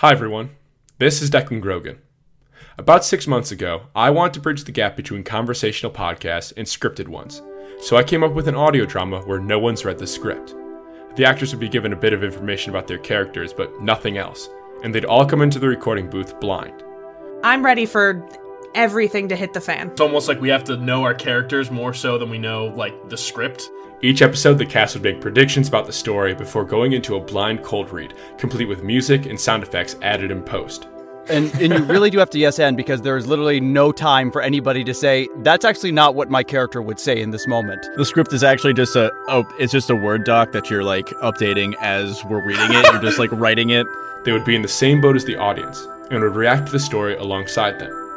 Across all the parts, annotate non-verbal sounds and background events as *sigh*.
Hi, everyone. This is Declan Grogan. About six months ago, I wanted to bridge the gap between conversational podcasts and scripted ones. So I came up with an audio drama where no one's read the script. The actors would be given a bit of information about their characters, but nothing else, and they'd all come into the recording booth blind. I'm ready for everything to hit the fan. It's almost like we have to know our characters more so than we know like the script. Each episode, the cast would make predictions about the story before going into a blind cold read, complete with music and sound effects added in post. And, and you really do have to yes and because there is literally no time for anybody to say that's actually not what my character would say in this moment. The script is actually just a oh, it's just a word doc that you're like updating as we're reading it. You're just like writing it. They would be in the same boat as the audience and would react to the story alongside them.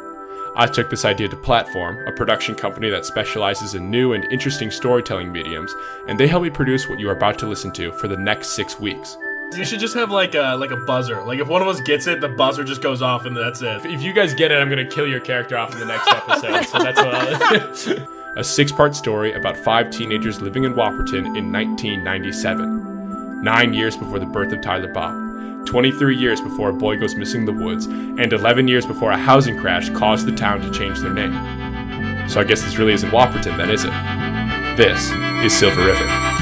I took this idea to Platform, a production company that specializes in new and interesting storytelling mediums, and they helped me produce what you are about to listen to for the next six weeks. You should just have like a like a buzzer. Like if one of us gets it, the buzzer just goes off and that's it. If you guys get it, I'm gonna kill your character off in the next episode. so that's what I'll. *laughs* a six-part story about five teenagers living in Whopperton in 1997, nine years before the birth of Tyler Bob. 23 years before a boy goes missing in the woods, and 11 years before a housing crash caused the town to change their name. So I guess this really isn't Whopperton, then, is it? This is Silver River.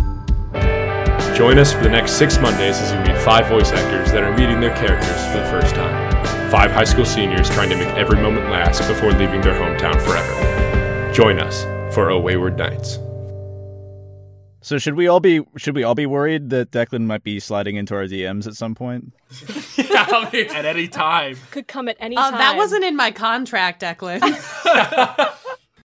Join us for the next six Mondays as we meet five voice actors that are meeting their characters for the first time. Five high school seniors trying to make every moment last before leaving their hometown forever. Join us for O Wayward Nights. So should we all be should we all be worried that Declan might be sliding into our DMs at some point? yeah, I mean, at any time. Could come at any Uh, time. that wasn't in my contract, Declan. *laughs*